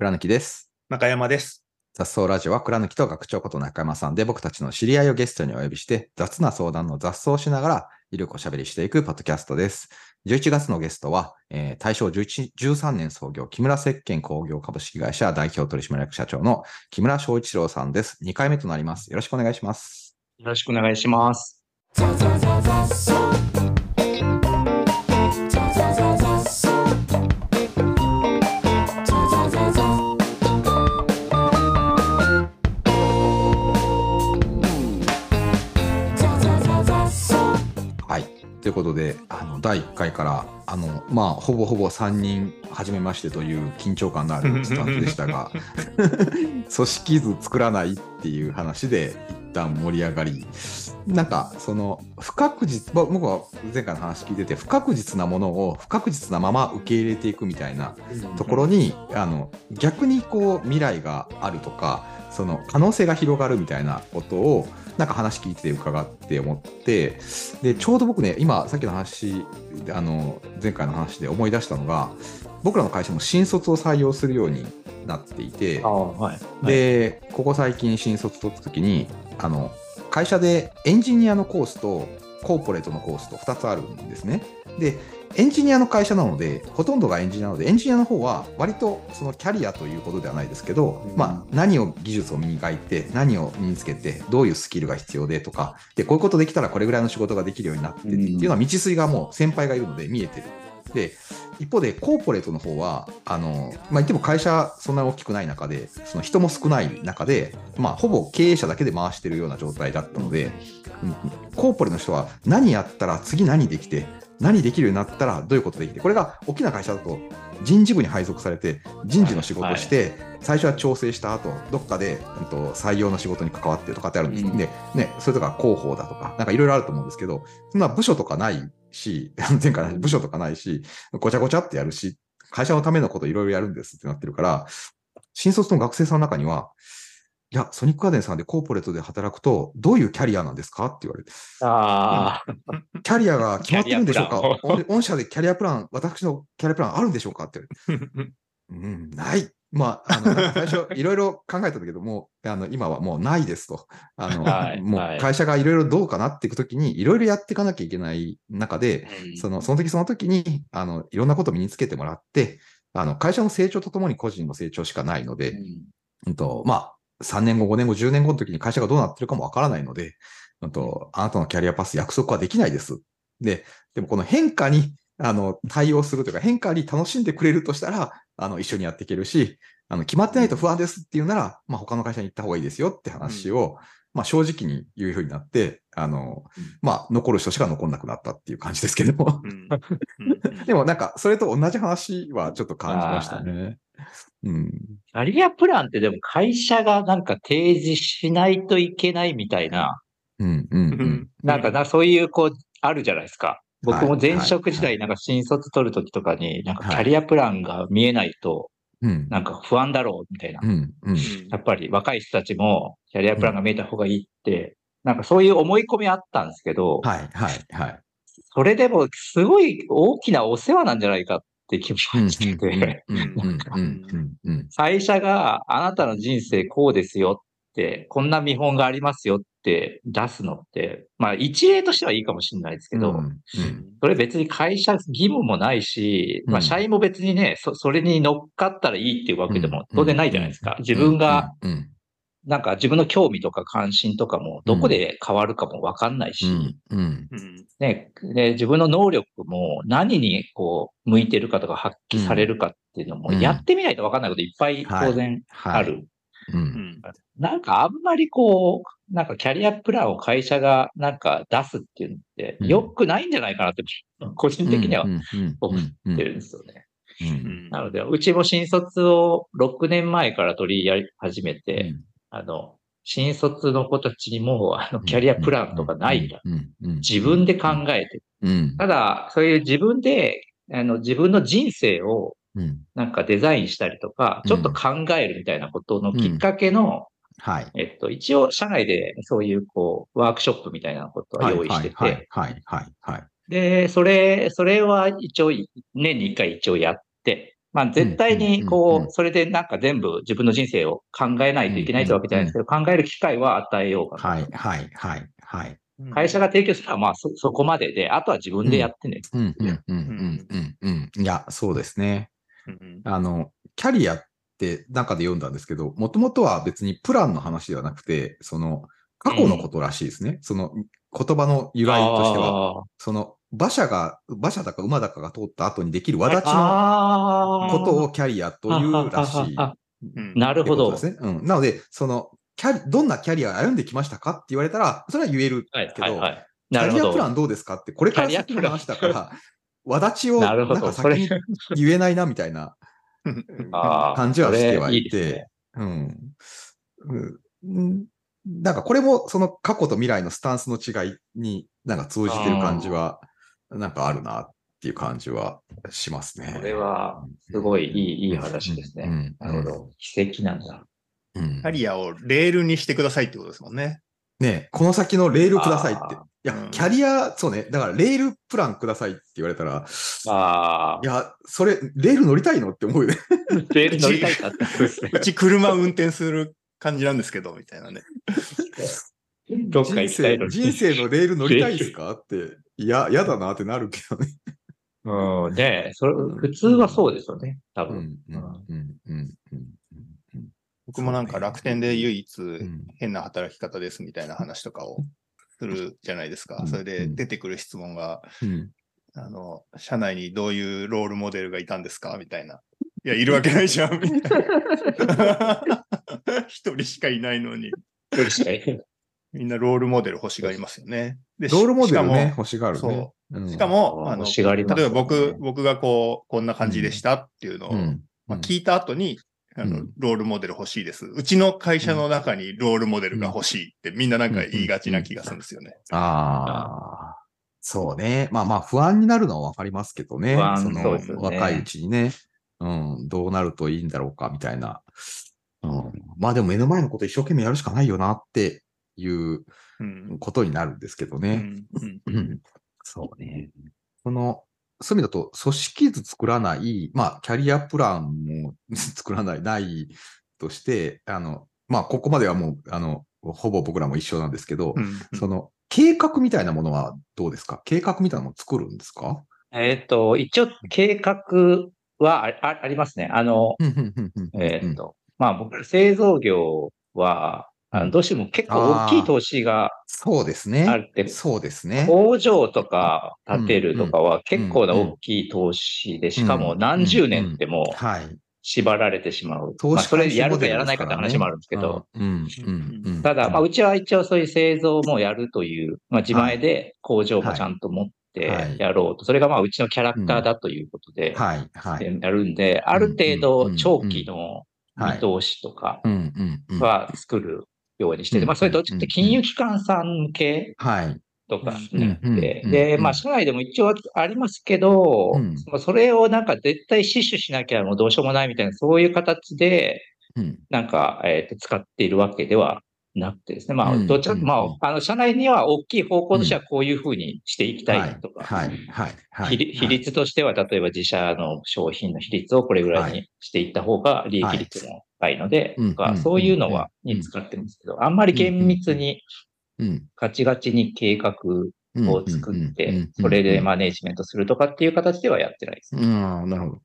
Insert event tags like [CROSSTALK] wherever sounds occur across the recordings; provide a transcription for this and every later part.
倉貫です。中山です。雑草ラジオは倉貫と学長こと中山さんで僕たちの知り合いをゲストにお呼びして雑な相談の雑草をしながらゆるくおしゃべりしていくポッドキャストです。11月のゲストは、えー大正11 13年創業木村石鹸工業株式会社代表取締役社長の木村翔一郎さんです。2回目となります。よろしくお願いします。よろしくお願いします。い。ということで、あの、第1回から、あの、まあ、ほぼほぼ3人、初めましてという緊張感のあるスタートでしたが、[LAUGHS] 組織図作らないっていう話で、一旦盛り上がり、なんか、その、不確実、ぼ僕は前回の話聞いてて、不確実なものを不確実なまま受け入れていくみたいなところに、あの、逆にこう、未来があるとか、その可能性が広がるみたいなことを、なんか話聞いてて伺って思って、で、ちょうど僕ね、今、さっきの話、あの、前回の話で思い出したのが、僕らの会社も新卒を採用するようになっていてはい。で、ここ最近新卒取った時に、あの、会社でエンジニアのコースとコーポレートのコースと2つあるんですね。で、エンジニアの会社なので、ほとんどがエンジニアなので、エンジニアの方は割とそのキャリアということではないですけど、うんまあ、何を技術を磨いて、何を身につけて、どういうスキルが必要でとか、で、こういうことできたらこれぐらいの仕事ができるようになってってっていうのは道筋がもう先輩がいるので見えてる。で、一方でコーポレートの方は、あの、まあ、言っても会社そんなに大きくない中で、その人も少ない中で、まあ、ほぼ経営者だけで回してるような状態だったので、うんコーポレの人は何やったら次何できて、何できるようになったらどういうことできて、これが大きな会社だと人事部に配属されて、人事の仕事をして、最初は調整した後、どっかで、うんと採用の仕事に関わってとかってあるんです。うん。で、ね、それとか広報だとか、なんかいろいろあると思うんですけど、そんな部署とかないし、[LAUGHS] 前回部署とかないし、ごちゃごちゃってやるし、会社のためのこといろいろやるんですってなってるから、新卒の学生さんの中には、いや、ソニックガーデンさんでコーポレートで働くと、どういうキャリアなんですかって言われて、ああ、キャリアが決まってるんでしょうか？御社でキャリアプラン、私のキャリアプランあるんでしょうか？って言われて、[LAUGHS] うん、ない。まあ、あの、[LAUGHS] 最初、いろいろ考えたんだけども、あの、今はもうないですと。あの、はいもはいう会社がいろいろどうかなっていくときに、いろいろやっていかなきゃいけない中で、その、その時その時に、あの、いろんなことを身につけてもらって、あの、会社の成長とともに個人の成長しかないので、うんと、まあ、3年後、5年後、10年後の時に会社がどうなってるかもわからないので、うんと、あなたのキャリアパス約束はできないです。で、でもこの変化に、あの、対応するというか、変化に楽しんでくれるとしたら、あの、一緒にやっていけるし、あの、決まってないと不安ですっていうなら、まあ、他の会社に行った方がいいですよって話を、まあ、正直に言うふうになって、あの、うんまあ、残る人しか残んなくなったっていう感じですけども。うん [LAUGHS] でもなんか、それと同じ話はちょっと感じましたね。うん。キャリアプランってでも会社がなんか提示しないといけないみたいな、うん、うん、うん。なんかな、そういうこう、あるじゃないですか。僕も前職時はい代なんか新卒取るときとかに、なんかはいキャリアプランが見えないと、うん。なんか不安だろうみたいなう。ん、うん。やっぱり若い人たちもキャリアプランが見えた方がいいって、なんかそういう思い込みあったんですけど、はい、はい、はい。それでもすごい大きなお世話なんじゃないかって気うん、がしてて、うん、うん、うん、うん、うん。会社があなたの人生こうですよって、こんな見本がありますよって出すのって、まあ一例としてはいいかもしれないですけど、うんうん。それ別に会社義務もないし、まうん。あ社員も別にね、そそれに乗っかったらいいっていうわけでもうん。当然ないじゃないですか。自分が、うん、なんか自分の興味とか関心とかもどこで変わるかもわかんないし、うん、うん。ね、で自分の能力も何にこう向いてるかとか発揮されるかっていうのもうん。やってみないとわかんないこといっぱい当然はい。ある。うん。なんかあんまりこう、なんかキャリアプランを会社がなんか出すっていうのってうん。良くないんじゃないかなって、個人的には思っうんてるんですよね。うん。なので、うちも新卒を6年前から取りやり始めて、あの、新卒の子たちにも、あの、キャリアプランとかないから、うん、うん。自分で考えて、うん、ただ、そういう自分で、あの、自分の人生をうん。なんかデザインしたりとか、うんちょっと考えるみたいなことのきっかけの、はい。えっと、一応、社内でそういう、こう、ワークショップみたいなことは用意してはい、て、はい、はい、はい。で、それ、それは一応、年に一回一応やって、まあ絶対にこう、それでなんか全部自分の人生を考えないといけないってわけじゃないですけど、考える機会は与えようかな。はい、はい、はい、はい。会社が提供するのはまあそ、そこまでで、あとは自分でやってね。うん、うん、うん、うん、うん、うん。いや、そうですね。うんあの、キャリアって中で読んだんですけど、もともとは別にプランの話ではなくて、その、過去のことらしいですね。その、言葉の由来としては、は。その、馬車が、馬車だか馬だかが通った後にできる輪立ちの。ことをキャリアというらしい。なるほど。ですね。うん。なので、その、キャリ、どんなキャリアを歩んできましたかって言われたら、それは言えるはいけど。キャ。リアプランどうですかって、これから先の話だから、輪立ちをなんなるほど。それか先に、言えないなみたいな感じはしてはいてね、うん。うんなんかこれもその過去と未来のスタンスの違いになんか通じてる感じは、なんかあるなっていう感じはしますね。これは、すごいいい、いい話ですね。うんなるほど。奇跡なんだ。うんキャリアをレールにしてくださいってことですもんね。ねこの先のレールくださいって。いあやうん、キャリア、そうね。だからレールプランくださいって言われたら、ああい。や、それ、レール乗りたいのって思うよね。[LAUGHS] レール乗りたいかって [LAUGHS] う。ち車運転する感じなんですけど、みたいなね。[LAUGHS] どっか行きたいの、に。人生のレール乗りたいですかって、いや、嫌だなってなるけどね。うん。ねそれ、普通はそうですよね。多分。うんうん。僕もなんか楽天で唯一ん変な働き方ですみたいな話とかをするじゃないですかう。んそれで出てくる質問が、うん。あの、社内にどういうロールモデルがいたんですかみたいな。いや、いるわけないじゃん、みたいな。一人しかいないのに、一人しかいないみんなロールモデル欲しがりますよね。でロールモデルね、も欲しがるね。そうんしかも、うんあの、欲しがります例えば僕、僕がこう、こんな感じでしたっていうのを、うん。まあ、聞いた後に、あのうんロールモデル欲しいです。うちの会社の中にロールモデルが欲しいってみんななんか言いがちな気がするんですよね。ああ。そうね。まあまあ、不安になるのはわかりますけどね。不安そのそうですよね若いうちにね。うん。どうなるといいんだろうか、みたいな。うん。まあでも目の前のこと一生懸命やるしかないよなっていううん。ことになるんですけどね。うんうんうん [LAUGHS] そうね。その、そういう意味だと、組織図作らない、まあ、キャリアプランも [LAUGHS] 作らない、ないとして、あの、まあ、ここまではもう、あの、ほぼ僕らも一緒なんですけど、うんその、計画みたいなものはどうですか？計画みたいなものを作るんですか？えっと、一応、計画はありますね。あの、えっと、まあ僕、製造業は、あうん。のどうしても結構大きい投資がそうですね。あるって、そうですね。工場とか建てるとかは結構なうん大きい投資で、しかもうん何十年ってもうはい。縛られてしまう。投資まあそれやるかやらないかって話もあるんですけど。ただ、まあ、ううちは一応そういう製造もやるという、まあ、自前で工場もちゃんと持ってはい。やろうと。それがまあ、うちのキャラクターだということで、はい、はい。やるんで、ある程うん度長期のはい。見通しとか。は作るようにしてて、うんまあ、それどっちかって金融機関さん向けはい。とかうんなってうん、で、うんまあ、社内でも一応ありますけどうん、まあそれをなんか絶対死守しなきゃもうどうしようもないみたいな、そういう形で、うん。なんか、えっ、と、使っているわけではなくてですね。まあ、うんどっちか、うんまあ、あの、社内には大きい方向としてはこういうふうにしていきたいとか、はい、はい、比率としては、例えば自社の商品の比率をこれぐらいにしていった方が利益率も高いので、そういうのは、うんに使ってるんですけど、あんまり厳密にうん。ガチガチに計画を作って、それでマネジメントするとかっていう形ではやってないです。うん、なるほど。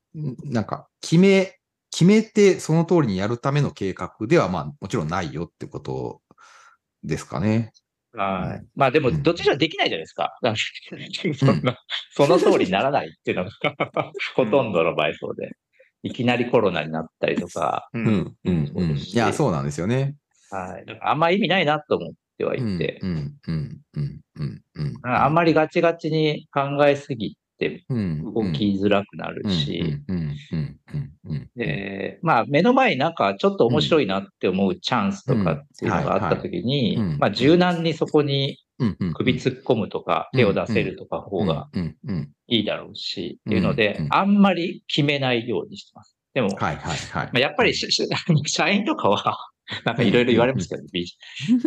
なんか、決め、決めてその通りにやるための計画では、まあ、もちろんないよってことですかね。はい。まあでも、うんどっちらできないじゃないですか。そんな、その通りにならないっていうのが [LAUGHS] [LAUGHS] ほとんどの場合そうで。いきなりコロナになったりとか、ううんん、うん、うん。いや、そうなんですよね。はい。あんま意味ないなと思ってはいうん、て、うん、うん、うん、うん、うん。あんまりガチガチに考えすぎてり動きづらくなるし、うん、うん、うん、うん、うん。で、まあ目の前になんかちょっと面白いなって思うチャンスとかっていうのがあった時にまあ柔軟にそこに。首突っ込むとか手を出せるとか方が。いいだろうし、っていうのであんまり決めないようにしてます。でも、はい、はい、はい。まあ、やっぱり [LAUGHS] 社員とかは、[LAUGHS] なんかいろいろ言われますけど、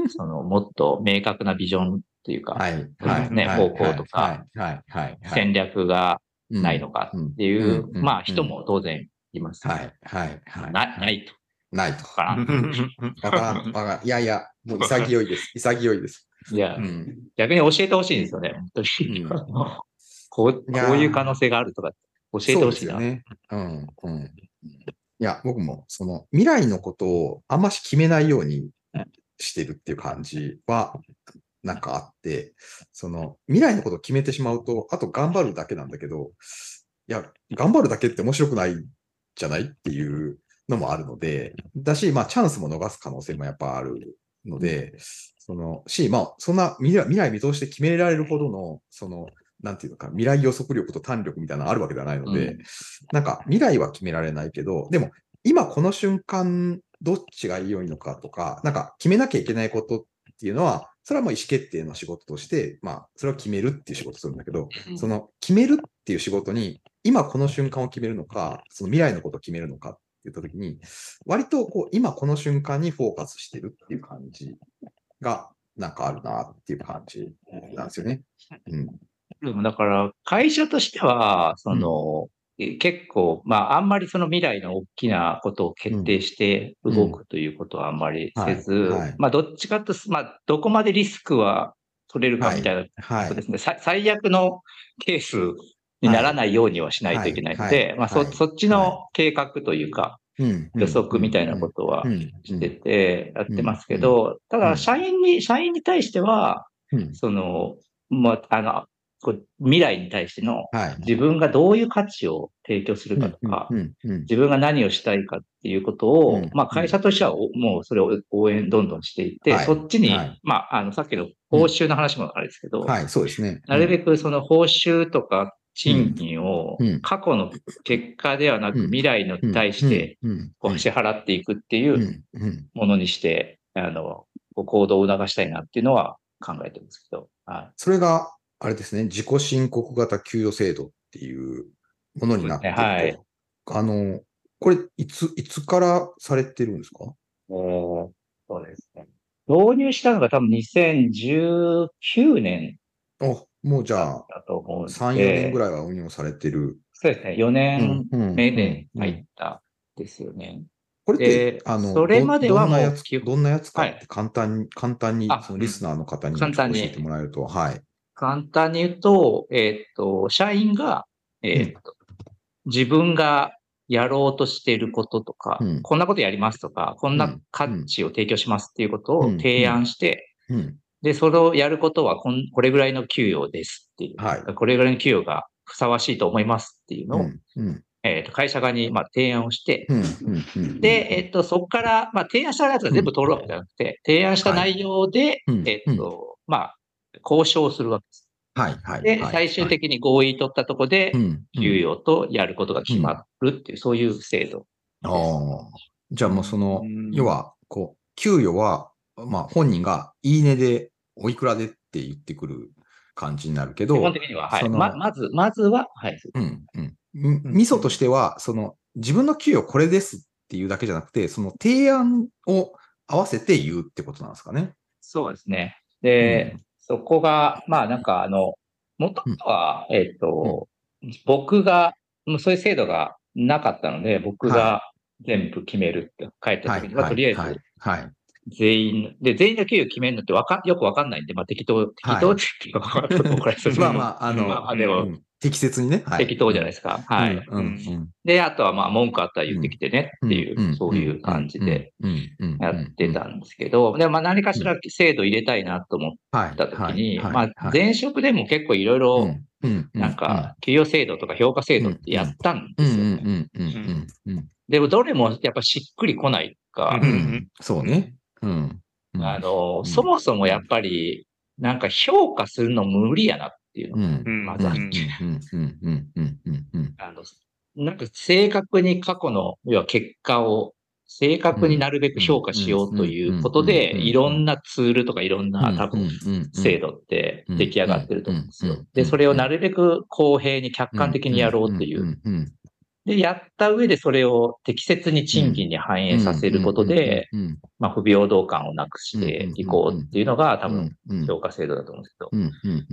そのもっと明確なビジョンっていうか、はい、はい。ねはい方向とか、はい、はい、はい。戦略がないのかっていう、うんまあうん人も当然います。はい、はい、はい。なないと。ないと。[LAUGHS] わからん、わからん。いやいや、もう潔いです。潔いです。いやう、ん。逆に教えてほしいんですよね、本当に。うん [LAUGHS] こうこういう可能性があるとか教えてほしいな。そうね。うん、うん。いや、僕も、その、未来のことをあんまし決めないようにしてるっていう感じは、なんかあって、その、未来のことを決めてしまうと、あと頑張るだけなんだけど、いや、頑張るだけって面白くないじゃないっていうのもあるので、だし、まあ、チャンスも逃す可能性もやっぱあるので、その、し、まあ、そんな未来未来見通して決められるほどの、その、なんていうのか、未来予測力と胆力みたいなのあるわけではないので、うん。なんか未来は決められないけど、でも今この瞬間どっちが良いのかとか、なんか決めなきゃいけないことっていうのは、それはもう意思決定の仕事として、まあ、それは決めるっていう仕事をするんだけど、その決めるっていう仕事に、今この瞬間を決めるのか、その未来のことを決めるのかって言ったときに、割とこう今この瞬間にフォーカスしてるっていう感じが、なんかあるなっていう感じなんですよね。うん。でもだから、会社としては、その、え結構、まあ、あんまりその未来の大きなことを決定してうん。動くということはあんまりせず、はい。はい。まあ、どっちかとす、まあ、どこまでリスクは取れるかみたいなはい。で。すね、さ最悪のケースにならないようにはしないといけないので、まあ、そっちの計画というか、うん予測みたいなことはうん。してて、やってますけうん。ど、ただ、うん。社員に、社員に対しては、うん。その、まあ、あの、未来に対してのはい。自分がどういう価値を提供するかとか、自分が何をしたいかっていうことを、うん。まあ会社としてはおもうそれを応援どんどんしていって、はい。そっちに、はい。まああのさっきの報酬の話もあれですけど、はい、そうですね。なるべくその報酬とか賃金をうん。過去の結果ではなくうん。未来のに対してこう支払っていくっていうものにして、あの、行動を促したいなっていうのは考えてるんですけど、はい。それが、あれですね、自己申告型給与制度っていうものになっていると。そうですね。あの、これ、いつ、いつからされてるんですか？そうですね。導入したのが多分2019年あ、もうじゃあ、だと思うんで、3、4年ぐらいは運用されてる。そうですね。4年うん目でうん入ったですよね。これってで、あの、それまではどどんなやつどんなやつかっはて簡単に、簡単にあ、そのリスナーの方に教簡単にえてもらえると、はい。簡単に言うと、えっ、と、社員が、えっ、と、自分がやろうとしていることとか、うんこんなことやりますとか、こんな価値を提供しますっていうことをうん提案して、うん。で、それをやることはこんこれぐらいの給与ですっていう、はいこれぐらいの給与がふさわしいと思いますっていうのを、うん。うん。えっ、と、会社側にまあ提案をして、うん。で、えっと、そこから、まあ、提案したやつが全部通るわけじゃなくて、提案した内容で、うんえっと、まあ、交渉するわけです。はい。はい。で、はい最終的に合意取ったとこでう、ん。給与とやることが決まるっていう、そういう制度。ああ。じゃあもうそのうん、要は、こう、給与は、まあ本人がいいねで、おいくらでって言ってくる感じになるけど、基本的には、はい。ま、まず、まずは、はい。うん、うん。み味噌としては、その、自分の給与これですっていうだけじゃなくて、その提案を合わせて言うってことなんですかね。そうですね。で、うんそこが、まあなんかあの、もともとは、えっと、僕が、もうそういう制度がなかったので、僕が全部決めるって書いたはい。時には、とりあえず、はい。はい。全員、で、全員の給与決めるのってわかん、よくわかんないんで、まあ適当、適当っていうか、ちょっと怒られそうまあまあ、あの、まあでもうん適切にね。はい。適当じゃないですか。はい。うんうんうん。で、あとはまあ文句あったら言ってきてねっていう、そういう感じでやってたんですけど、で、まあ何かしら制度入れたいなと思った時に、まあ前職でも結構いろいろ、なんか、給与制度とか評価制度ってやったんですよね。でもどれもやっぱしっくりこないか、そうね。うん。あの、そもそもやっぱり、なんか評価するの無理やなっていうの。が、まずあって、あの、なんか正確に過去の、要は結果を正確になるべく評価しようということで、いろんなツールとかいろん。な多分制度って出来上がってると思うんですよ。で、それをなるべく公平に客観的にやろうという。で、やった上でそれを適切に賃金に反映させることで、まあ、不平等感をなくしていこうっていうのが多分評価制度だと思うんですけど、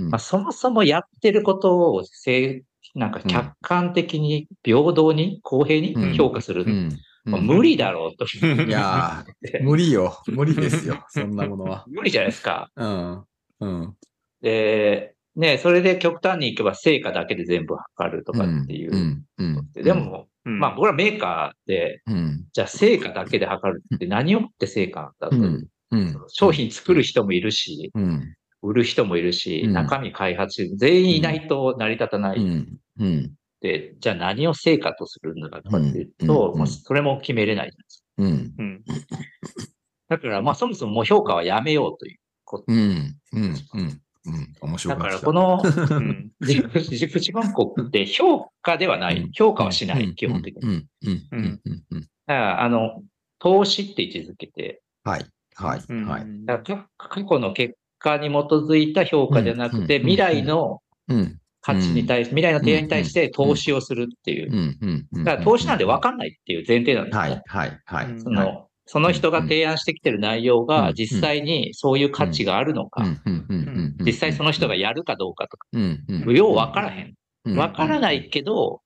まあ、そもそもやってることを正なんか客観的に平等に公平に評価する。無理だろうと。いやー、無理よ。無理ですよ。そんなものは。[LAUGHS] 無理じゃないですか。うん。うん。で、ね、それで極端にいけば成果だけで全部測るとかっていう。でも、うんまあ僕らメーカーで、うん。じゃあ成果だけで測るって何をもって成果だと。商品作る人もいるし、うん。売る人もいるし、うん中身開発し、全員いないと成り立たない。で、じゃあ何を成果とするのかとかっていうと、それも決めれないじゃないですか。だからまあそもそも評価はやめようということ。うん。面白だからこのうん自自己万国って評価ではない。評価はしない、基本的に。うん。[LAUGHS] うん。うん。うん。うん。だからあの、投資って位置づけて、はい。はい。うんはい。だから過過去の結果に基づいた評価じゃなくて、うん未来のうん。価値に対して、未来の提案に対して投資をするっていうう。ん。うん。だから投資なんで分かんないっていう前提なんですよね。はい。はい。はい。うんその、その人が提案してきてる内容うんが実際にそういう価値があるのか。実際その人がやるかどうかとか。よう分からへん。うん。分からないけど。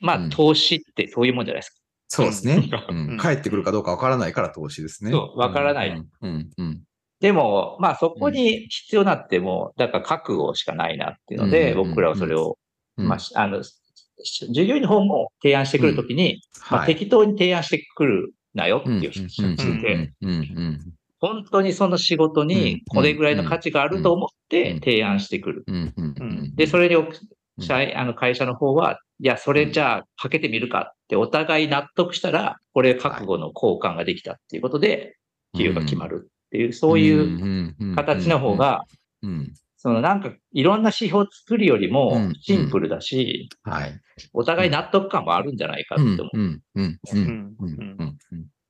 まあ投資ってそういうもんじゃないですか。そうですね。帰ってくるかどうかわからないから投資ですね。そうわからない。でも、まあそこに必要になっても、だから覚悟しかないなっていうので、うん僕らはそれを、うんまあ、あの、従業員の方も提案してくるときに、まあ、はい。適当に提案してくるなよってうん。いう人たちうんで、うん。うん。本当にその仕事にこれぐらいの価値があると思ってうん提案してくる。で、それでうん社員あの会社の方は、いや、それじゃあかけてみるかってお互い納得したら、これ覚悟の交換ができたっていうことで、給与が決まるっていう、そういうう形の方、が、うん。そのなんかいろんな指標作るよりうもんシンプルだし、はい。お互い納得感もあるんじゃないかって思う。うん。うん。うん。ううん。ん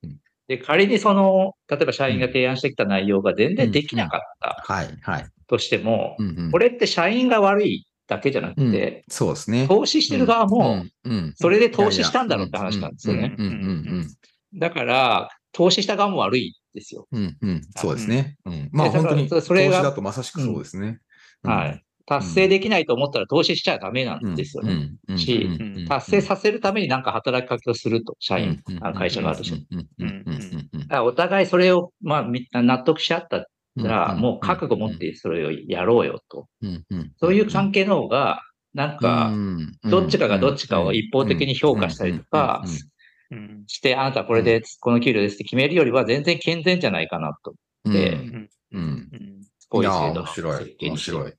うん。で、仮にその、例えば社員が提案してきた内容が全然できなかったはい。はい。としても、うん。これって社員が悪いだけじゃなくて、そうですね。投資してる側も、うん、それで投資したんだろうって話なんですよね。うんうんだから、投資した側も悪いですよ。うんうん。うんそうですね。うん。まあ本当に、投資それがだとまさしくそうですね。はい。達成できないと思ったら投資しちゃダメなんですよね。ねし達成させるためになんか働きかけをすると、社員、会社側として。だからお互いそれを、まあ、み納得し合ったら、もう覚悟持ってそれをやろうよと。そういう関係の方が、なんか、どっちかがどっちかを一方的に評価したりとかうんして、あなたこれでこの給料ですって決めるよりは全然健全じゃないかなと。でうん。うん。こういやーいう制度の面白い。面白い。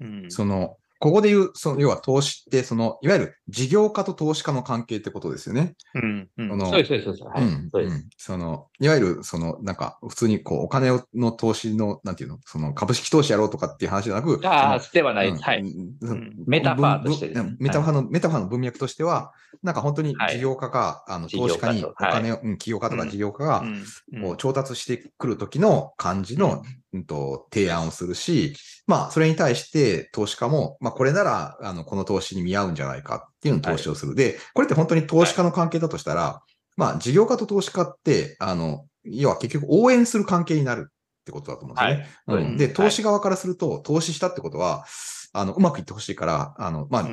うん。その、ここで言う、その要は投資って、その、いわゆる事業家と投資家の関係ってことですよね。うんうんこのそうです、そうです。はいうんそうです。うんその、いわゆる、その、なんか、普通にこう、お金をの投資の、なんていうの、その、株式投資やろうとかっていう話じゃなく、ああ、そではない。のはい。うんうんメタファーとしてですね文メタファーの、メタファーの文脈としては、なんか本当にはい事業家が、あの、事業家と投資家にお金を、うん、企業家とか事業家が、こう調達してくる時の感じの、うんと、提案をするし、まあ、それに対して投資家も、まあ、これなら、あの、この投資に見合うんじゃないかっていうのを投資をする。で、これって本当に投資家の関係だとしたら、まあ、事業家と投資家って、あの、要は結局応援する関係になるってことだと思うんですよね。はい。うん。で、投資側からすると、投資したってことは、あの、うまくいってほしいから、あの、まあ、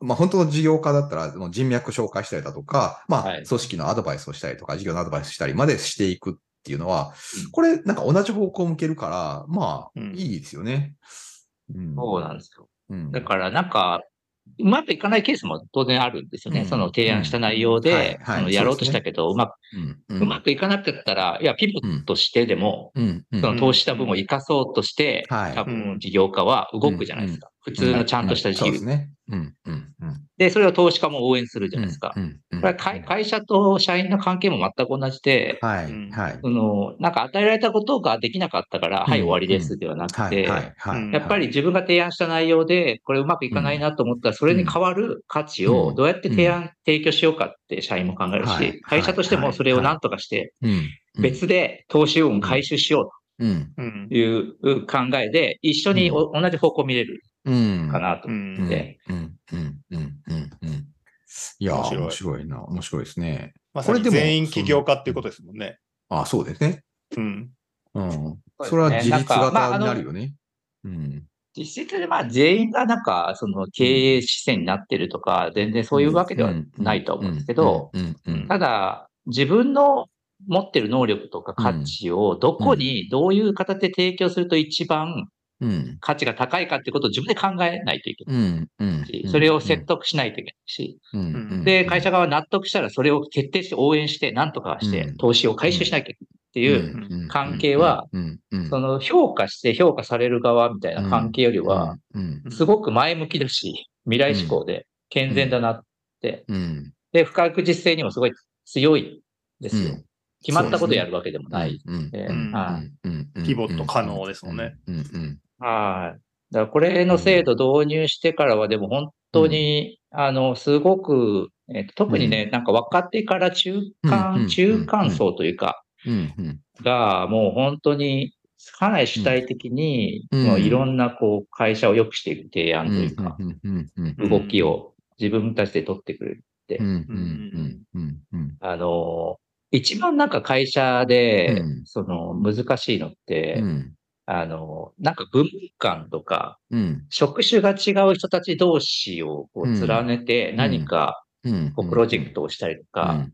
まあ、本当の事業家だったら、人脈紹介したりだとか、まあ、はい。組織のアドバイスをしたりとか、事業のアドバイスしたりまでしていくっていうのはうん、これ、なんか同じ方向を向けるから、まあ、うん。いいですよね。うん。そうなんですよ。うん。だから、なんか、うまくいかないケースも当然あるんですよね。うん。その提案した内容うん。はい。で、はい。そのやろうとしたけど、うまく、うん。うまくいかなかったら、いや、ピボットしてでも、うん。うん。その投資した分を生かそうとして、はい。多分事業家は動くじゃないですか。普通のちゃんとした事業。そうです。ね。うんうんうん。で、それを投資家も応援するじゃないですか。うんうんこれは会会社と社員の関係も全く同じで、はいうん。はい。その、なんか与えられたことができなかったから、はい、終わりですではなくはいて、はいはい。うんやっぱり自分が提案した内容で、これうまくいかないなと思ったら、それに代わる価値うん。をどうやって提案、提供しようかって社員も考えるはいし、会社としてもそれを何とかして、うん別で投資分を回収しようん。うん。いう考えで、一緒にお同じ方向を見れる。うんかなとう思んって、うん。うん。うん。うん。うん。うん。いやー、面白い。面白いな。面白いですね。まさにこれでも全員起業家っていうことですもんね。あそうですね。うん。うん。それは自立型になるよね。うん。実質でまあ全員がなんか、その経営視線になってるとか、全然そういうわけではないと思うんですけど、ただ、自分の持ってる能力とか価値をどこにどういう形で提供すると一番価値が高いかってことを自分で考えないといけない。し、それを説得しないといけないし、で、会社側は納得したらそれを徹底して応援して、なん。とかして投資を回収しなきゃいけないっていう関係は、その評価して評価される側みたいな関係よりは、すごく前向きだし、未来志向で健全だなって、で、不確実性にもすごい強いですよ。決まったことやるわけでもない。ピボット可能ですもんね。はい。だからこれの制度導入してからは、でも本当に、うん、あの、すごく、えっと、特にね、うん、なんか若手から中間、中間層というか、が、もう本当に、かなり主体的に、もういろんなこう会社を良くしていく提案というか、動きを自分たちで取ってくれるって。あの、一番なんか会社で、その難しいのって、あの、なんか文化とか、うん、職種が違う人たち同士をこう連ねて何かこうプロジェクトをしたりとか、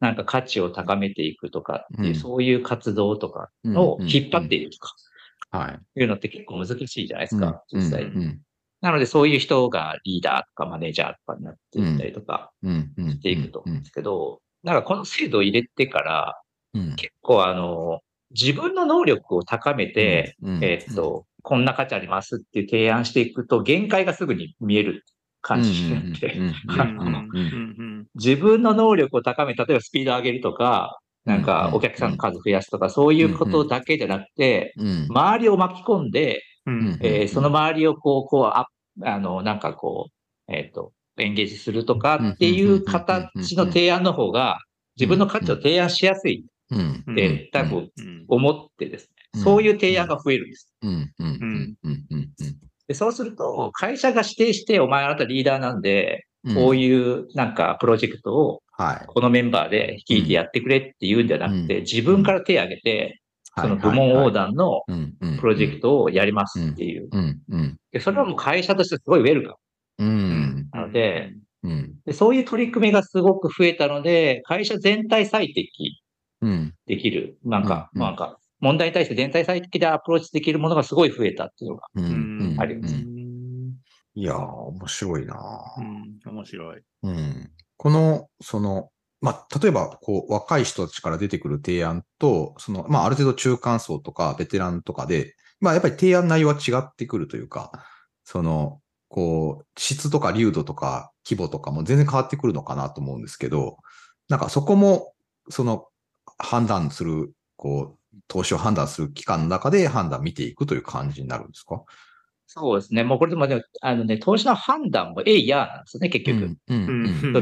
なんか価値を高めていくとかっていう、そういう活動とかを引っ張っているとか、はい。いうのって結構難しいじゃないですか、実際に。なのでそういう人がリーダーとかマネージャーとかになっていったりとかしていくと思うんですけど、なんかこの制度を入れてから、結構あの、自分の能力を高めて、うん、えっと、こんな価値ありますっていう提案していくと、限界がすぐに見える感じになって、自分の能力を高め、例えばスピードを上げるとか、なんかお客さんの数増やすとか、そういうことだけじゃなくて、周りを巻き込んで、えー、その周りをこう、こう、ああの、なんかこう、えっ、ー、と、エンゲージするとかっていう形の提案の方が、自分の価値を提案しやすいって多分思ってですね、そういう提案が増えるんです。でそうすると、会社が指定して、お前あなたリーダーなんで、こういうなんかプロジェクトを、このメンバーで率いてやってくれっていうんじゃなくて、自分から手を挙げて、その部門横断のプロジェクトをやりますっていう。でそれはもう会社としてすごいウェルカム。なのでで、そういう取り組みがすごく増えたので、会社全体最適できる。なんか、うん、なんか、問題に対して全体最適でアプローチできるものがすごい増えたっていうのがあります。いやー、面白いなうん、面白い。うん。この、その、まあ、例えば、こう、若い人たちから出てくる提案と、その、まあ、ある程度中間層とか、ベテランとかで、まあ、やっぱり提案内容は違ってくるというか、その、こう、質とか流度とか規模とかも全然変わってくるのかなと思うんですけど、なんかそこも、その、判断する、こう、投資を判断する期間の中で判断見ていくという感じになるんですか？そうですね。もうこれでもね、あのね、投資の判断もえいやなんですね、結局。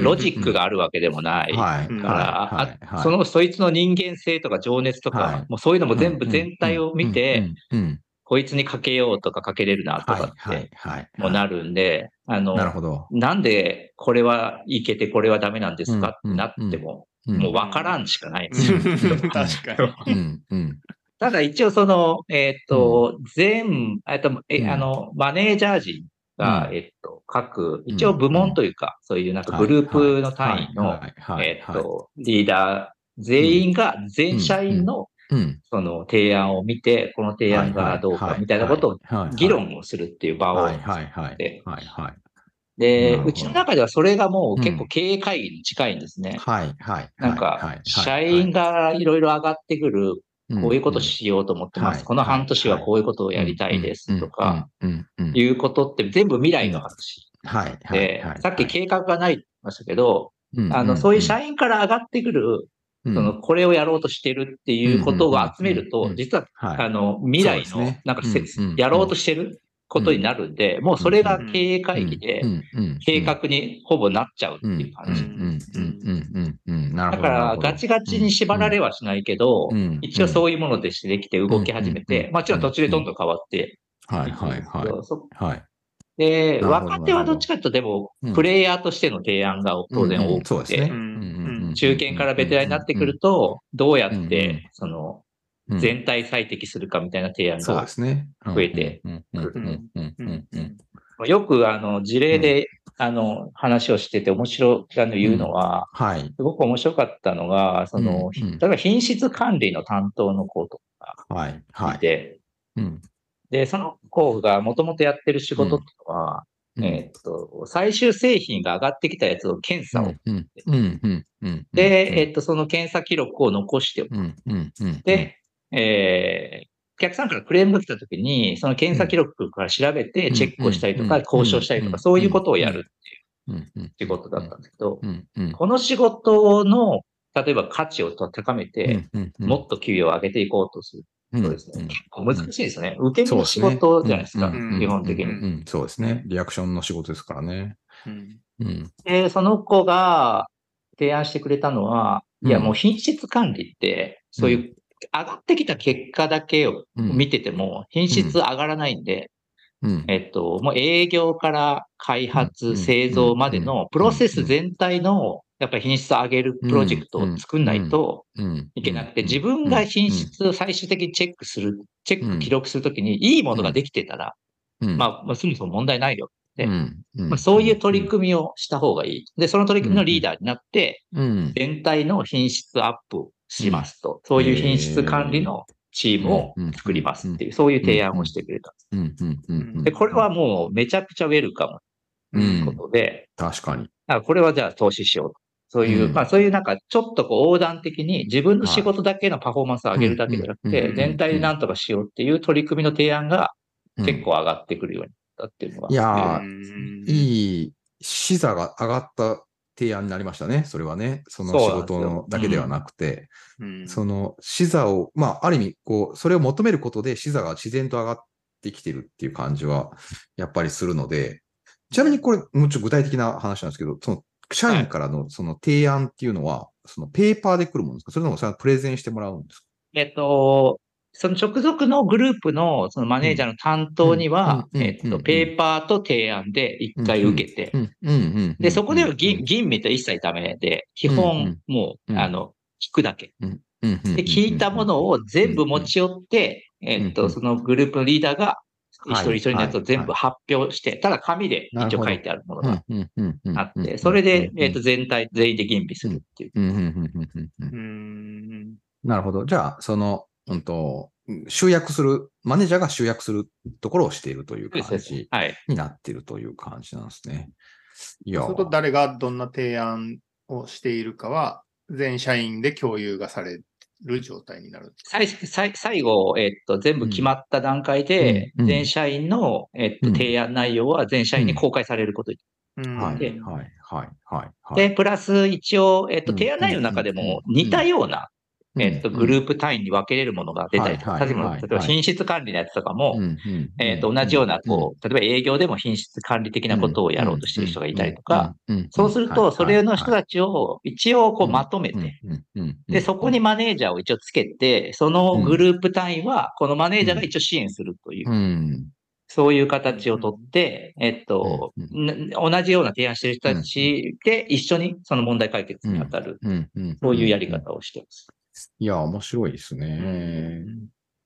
ロジックがあるわけでもないから、その、そいつの人間性とか情熱とか、はい、もうそういうのも全部全体を見て、こいつにかけようとかかけれるなとかって、もうなるんで、あの、なるほど。なんでこれはいけてこれはダメなんですかってなっても、もう分からんしかない。ん。ですよ。確かに。ただ一応その、えっ、と、全、えっと、え、あの、マネージャー陣が、えっと、各、一応部門というか、そういうなんかグループの単位の、えっと、リーダー全員が全社員の、その提案を見て、この提案がどうかみたいなことを議論をするっていう場を作って、で、うちの中ではそれがもう結構経営会議に近いんですね。はい、はい。なんか、社員がいろいろ上がってくる、こういうことしようと思ってます。この半年はこういうことをやりたいですとか、い。うことって全部未来の話。はい。で、さっき計画がないって言いましたけど、あの、そういう社員から上がってくる、その、これをやろうとしてるっていうことを集めると、実は、あの、未来の、なんか、やろうとしてることになるんで、もうそれが経営会議で、計画にほぼなっちゃうっていう感じ。だから、ガチガチに縛られはしないけど、一応そういうものでしてできて動き始めて、もちろん途中でどんどん変わって。はいはいはい。で、若手はどっちかというと、でも、プレイヤーとしての提案が当然多くて、中堅からベテランになってくると、どうやって、その、うん。全体最適するかみたいな提案が。増えてうんうんうんうんうんうんうん。よくあの事例で、あの話をしてて面白いの言うのは、はい。すごく面白かったのが、その、例えば品質管理の担当の子とかはい。はい。い。て、うん。で、その子がもともとやってる仕事っていうのは、うんえーっと、最終製品が上がってきたやつを検査を、で、えーっと、その検査記録を残しておく。で、えーお客さんからクレームが来たときに、その検査記録から調べてチェックをしたりとか、うん。交渉したりとか、そういうことをやるうんうん仕事だったんですけど、この仕事の、例えば価値を高めて、もっと給与を上げていこうとするうん。とですね、結構難しいですよね。受け身の仕事じゃないですか、うん。基本的に。そうですね。リアクションの仕事ですからね。うん。うん。で、その子が提案してくれたのは、いや、うんもう品質管理って、そういう上がってきた結果だけをうん。見てても、品質上がらないんで、うん。えっと、もう営業から開うん。発、製造までのプロセス全体の、やっぱり品質を上げるプロジェクトを作んないとうん。いけなくて、自分が品質を最終的にチェックする、チェック、記録するときに、いいものができてたら、まあ、まあそもそも問題ないよ。でまあ、そういう取り組みをした方がいい。で、その取り組みのリーダーになって、み全体の品質アップをしますと、そういう品質管理のチームを作りますっていう、そういう提案をしてくれたんです。で、これはもうめちゃくちゃウェルカムということで、確かに。だこれはじゃあ投資しようと。そういう、うんまあそういうなんかちょっとこう横断的に自分の仕事だけのパフォーマンスを上げるだけじゃなくて、うんうん全体でなんとかしようっていう取り組みの提案がうん結構上がってくるようになったっていうのは。いやいい視座が上がった提案になりましたね。それはね。その仕事のだけではなくて、うん。その視座を、まあ、ある意味、こう、それを求めることで視座が自然と上がってきてるっていう感じは、やっぱりするので、ちなみにこれ、もうちょっと具体的な話なんですけど、その、社員からのその提案っていうのは、そのペーパーで来るものですか？それともそれはプレゼンしてもらうんですか？えっと、その直属のグループのそのマネージャーの担当には、えっと、うんペーパーと提案で一回受けて。で、そこではうん吟吟味と一切ダメで、基うん本もう、うんあの、聞くだけ。で、聞いたものを全部持ち寄って、えっと、そのグループのリーダーが、一はい人一人のやつを全部発表して、ただ紙で一応書いてあるものがあって、それで、えっと、全体、全員で吟味するっていう。なるほど。じゃあ、その、うんと、集約する、マネージャーが集約するところをしているという感じはい。になっているという感じなんですね。いやそうすると誰がどんな提案をしているかは、全社員で共有がされる状態になる最最最後、えっと、全部決まった段階で、全社員の、えっと、うん。提案内容は全社員に公開されることにうんはい、ではい、はい、はい。はい。で、プラス一応、えっと、うん提案内容の中でもうん。似たような、えっと、グルーープ単位に分けれるものが出たりとか、例えば品質管理のやつとかも、プえっと、同じような、こう、例えば営業でも品質管理的なことをやろうとしている人がいたりとか、、そうすると、それの人たちを一応こうまとめて、で、そこにマネージャーを一応つけて、そのグループ単位は、このマネージャーが一応支援するという、うん、そういう形をとって、えっと、同じような提案してる人たちで一緒にその問題解決に当たる。そういうやり方をしてます。いや、面白いですね。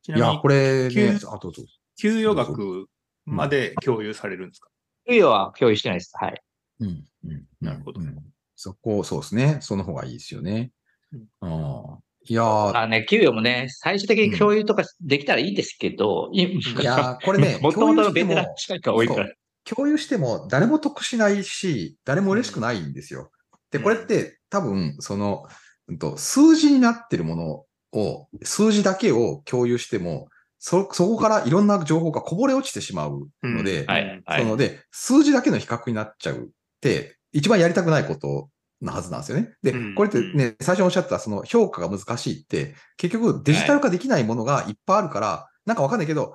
いや、ちなみにこ、れ給ね、あ、どうぞ。給与額まで共有されるんですか？給与は共有してないです。はい。うん、うん。なるほどうんそこ、そうですね。その方がいいですよねうん。ああ。いやーまあね、給与もね、最終的に共有とかできたらいいですけど、いいやーこれねもともとのベテラン社員が多いから。共有しても誰も得しないし、誰も嬉しくないんですよ。で、これって多分、その、うんと、数字になってるものを、数字だけを共有しても、そ、そこからいろんな情報がこぼれ落ちてしまうので、はい。はい。そので、数字だけの比較になっちゃうって、一番やりたくないことのはずなんですよね。でうん、これってね、最初におっしゃったその評価が難しいって、結局デジタル化できないものがいっぱいあるから、なんかわかんないけど、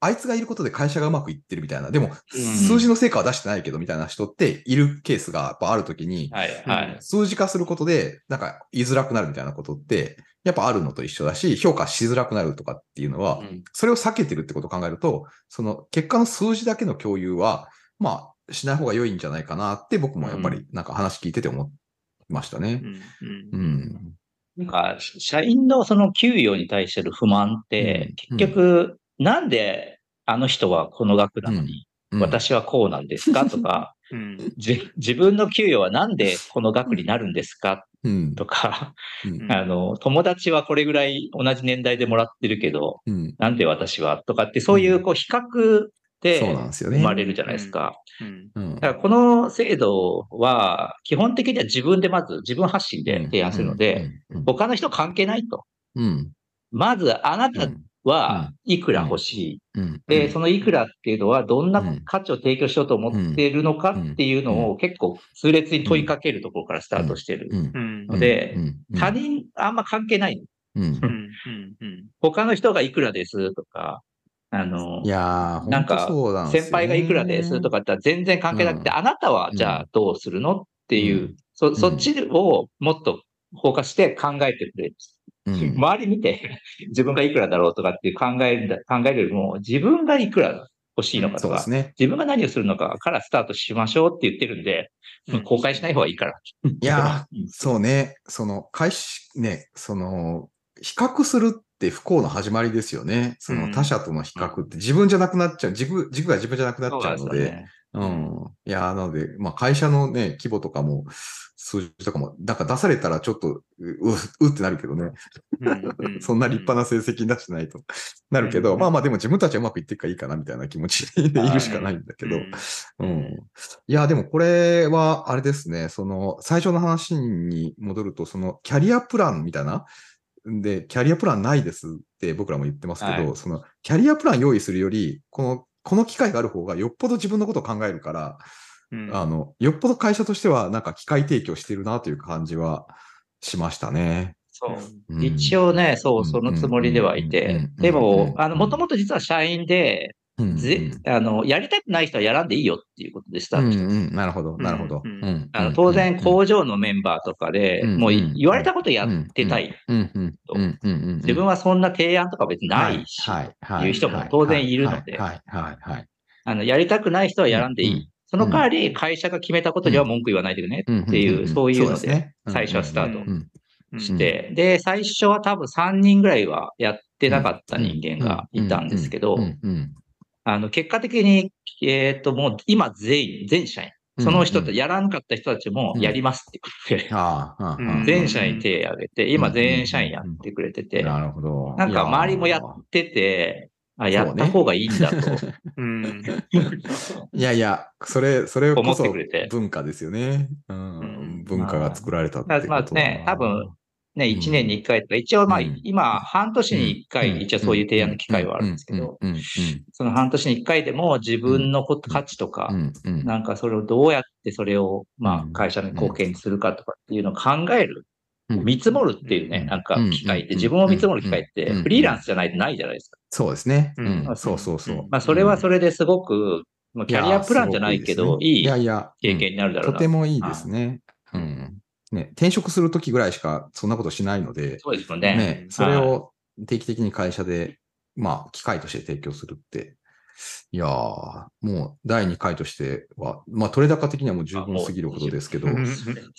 あいつがいることで会社がうまくいってるみたいな。でも、うん数字の成果は出してないけど、みたいな人っているケースがやっぱあるときに、はい。はい。数字化することで、なんか言いづらくなるみたいなことって、やっぱあるのと一緒だし、評価しづらくなるとかっていうのは、うんそれを避けてるってことを考えると、その結果の数字だけの共有は、まあ、しない方が良いんじゃないかなって僕もやっぱりなんか話聞いてて思いましたね。うんうんうん。なんか、社員のその給与に対してる不満って、結局、なんであの人はこの額なのに、私はこうなんですかとか、[LAUGHS] うん。じ自分の給与はなんでこの額になるんですかうん。とか、うん。[LAUGHS] あの、友達はこれぐらい同じ年代でもらってるけど、うん。なんで私はとかって、そういうこう比較で生まれるじゃないですか。だからこの制度は、基本的には自分でまず自分発信で提案するので、、うん。他の人関係ないと。うん。まずあなたうんはいくら欲しい？うんで、そのいくらっていうのはどんなうん価値を提供しようと思っているのかっていうのを結構痛烈に問いかけるところからスタートしてる。うんうん。のでうん他人あんま関係ない。うんうん。うん。うん。他の人がいくらですとか、あのい、やー、なんか先輩がいくらですとかって全然関係なくて、うんあなたはじゃあどうするのっていう、うんそそっちをもっとフォーカスして考えてくれる。うん。周り見て [LAUGHS] 自分がいくらだろうとかって考える考えるよりも自分がいくら欲しいのかとか、ね。自分が何をするのかからスタートしましょうって言ってるんで、うん。公開しない方がいいから。いやうん。そうね、その、開始、ね、その、比較するって不幸の始まりですよね。そうん。の他者との比較って自分じゃなくなっちゃう、軸、軸が自分じゃなくなっちゃうので、でねうん。いや、なので、まあ会社のね、規模とかも、数字とかも、なんか出されたらちょっと、う、ううってなるけどね。うん [LAUGHS] そんな立派な成績出してないと。なるけど、うんまあまあでも自分たちはうまくいってるからいいかなみたいな気持ちでいるしかないんだけど、うんうん。いや、でもこれは、あれですね、その、最初の話に戻ると、その、キャリアプランみたいな、で、キャリアプランないですって僕らも言ってますけど、はい。その、キャリアプラン用意するより、この、この機会がある方がよっぽど自分のことを考えるから、うん。あの、よっぽど会社としては、なんか機会提供してるなという感じはしましたね。そう。うん。一応ね、そうう、ん。そのつもりではいて。うん、でもう、んあの、もともと実は社員で、うんぜ、あの、やりたくない人はやらんでいいよっていうことでスタうんートした。うんうん。なるほど、なるほど。うん。うん。あの当然、うん工場のメンバーとかで、もう言われたことやってたい。自分はそんな提案とか別にないし、はい。はい。いう人も当然いるので。やりたくない人はやらんでいい。うん。その代わり、会社が決めたことには文句言わないでくねうん。っていう、そういうので、最初はスタート。して、で、最初は多分3人ぐらいはやってなかった人間がいたんですけどあの、結果的に、えっと、もう今全員、全社員、その人とやらんかった人たちもやりますって言って、[LAUGHS] 全社員手挙げて、今全社員やってくれてて、なるほど。なんか周りもやってて、あ、やった方がいいんだと。うん。[LAUGHS] いやいや、それ、それこ思っそてくれて。文化ですよね。ううん。ん。文化が作られたってことまあね多分ね、1年に1回とか、一応まあうん。今、半年に1回、一応そういう提案の機会はあるんですけど、その半年に1回でも自分の価値とかなん。かそれをどうやってそれを、まうん。あ会社に貢献するかとかっていうのを考える、うん。見積もるっていうね、なん。か機会って、うん。自分を見積もる機会ってうん。フリーランスじゃないとないじゃないですか。そうですね。ううん。ん。そうそうそう。まあそれはそれですごく、まあキャリアプランじゃないけど、いいいやいや、経験になるだろうとな。てもいいですね。うん。ね、転職するときぐらいしかそんなことしないので、そうですよね。ね、それを定期的に会社で、まあ、機会として提供するって、いやー、もう第2回としては、まあ、取れ高的にはもう十分すぎることですけど、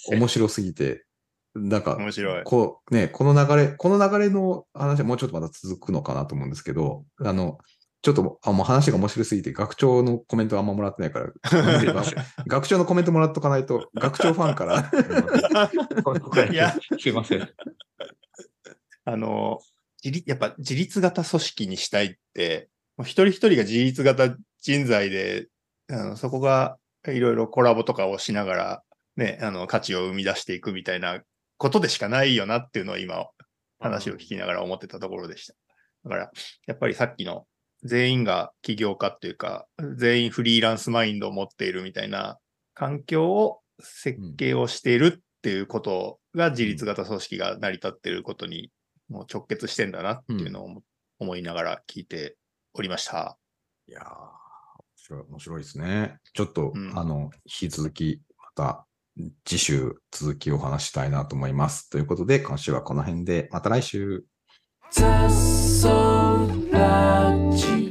面白すぎて、なんか、面白い。こう、ね、この流れ、この流れの話はもうちょっとまだ続くのかなと思うんですけど、あの、ちょっと、あもう話が面白すぎて、学長のコメントあんまもらってないから、[LAUGHS] 学長のコメントもらっとかないと、学長ファンから、いや、すいません。あの、自立やっぱ自立型組織にしたいって、もう一人一人が自立型人材で、あのそこがいろいろコラボとかをしながら、ね、あの、価値を生み出していくみたいなことでしかないよなっていうのを今、話を聞きながら思ってたところでした。だから、やっぱりさっきの全員が起業家っていうか、全員フリーランスマインドを持っているみたいな環境を設計をしているっていうことが自立型組織が成り立っていることにもう直結してんだなっていうのを思思いながら聞いておりました。いやー面白い、面白いですね。ちょっと、うんあの、引き続き、また、次週続きをお話ししたいなと思います。ということで、今週はこの辺で、また来週。雑草ラジオ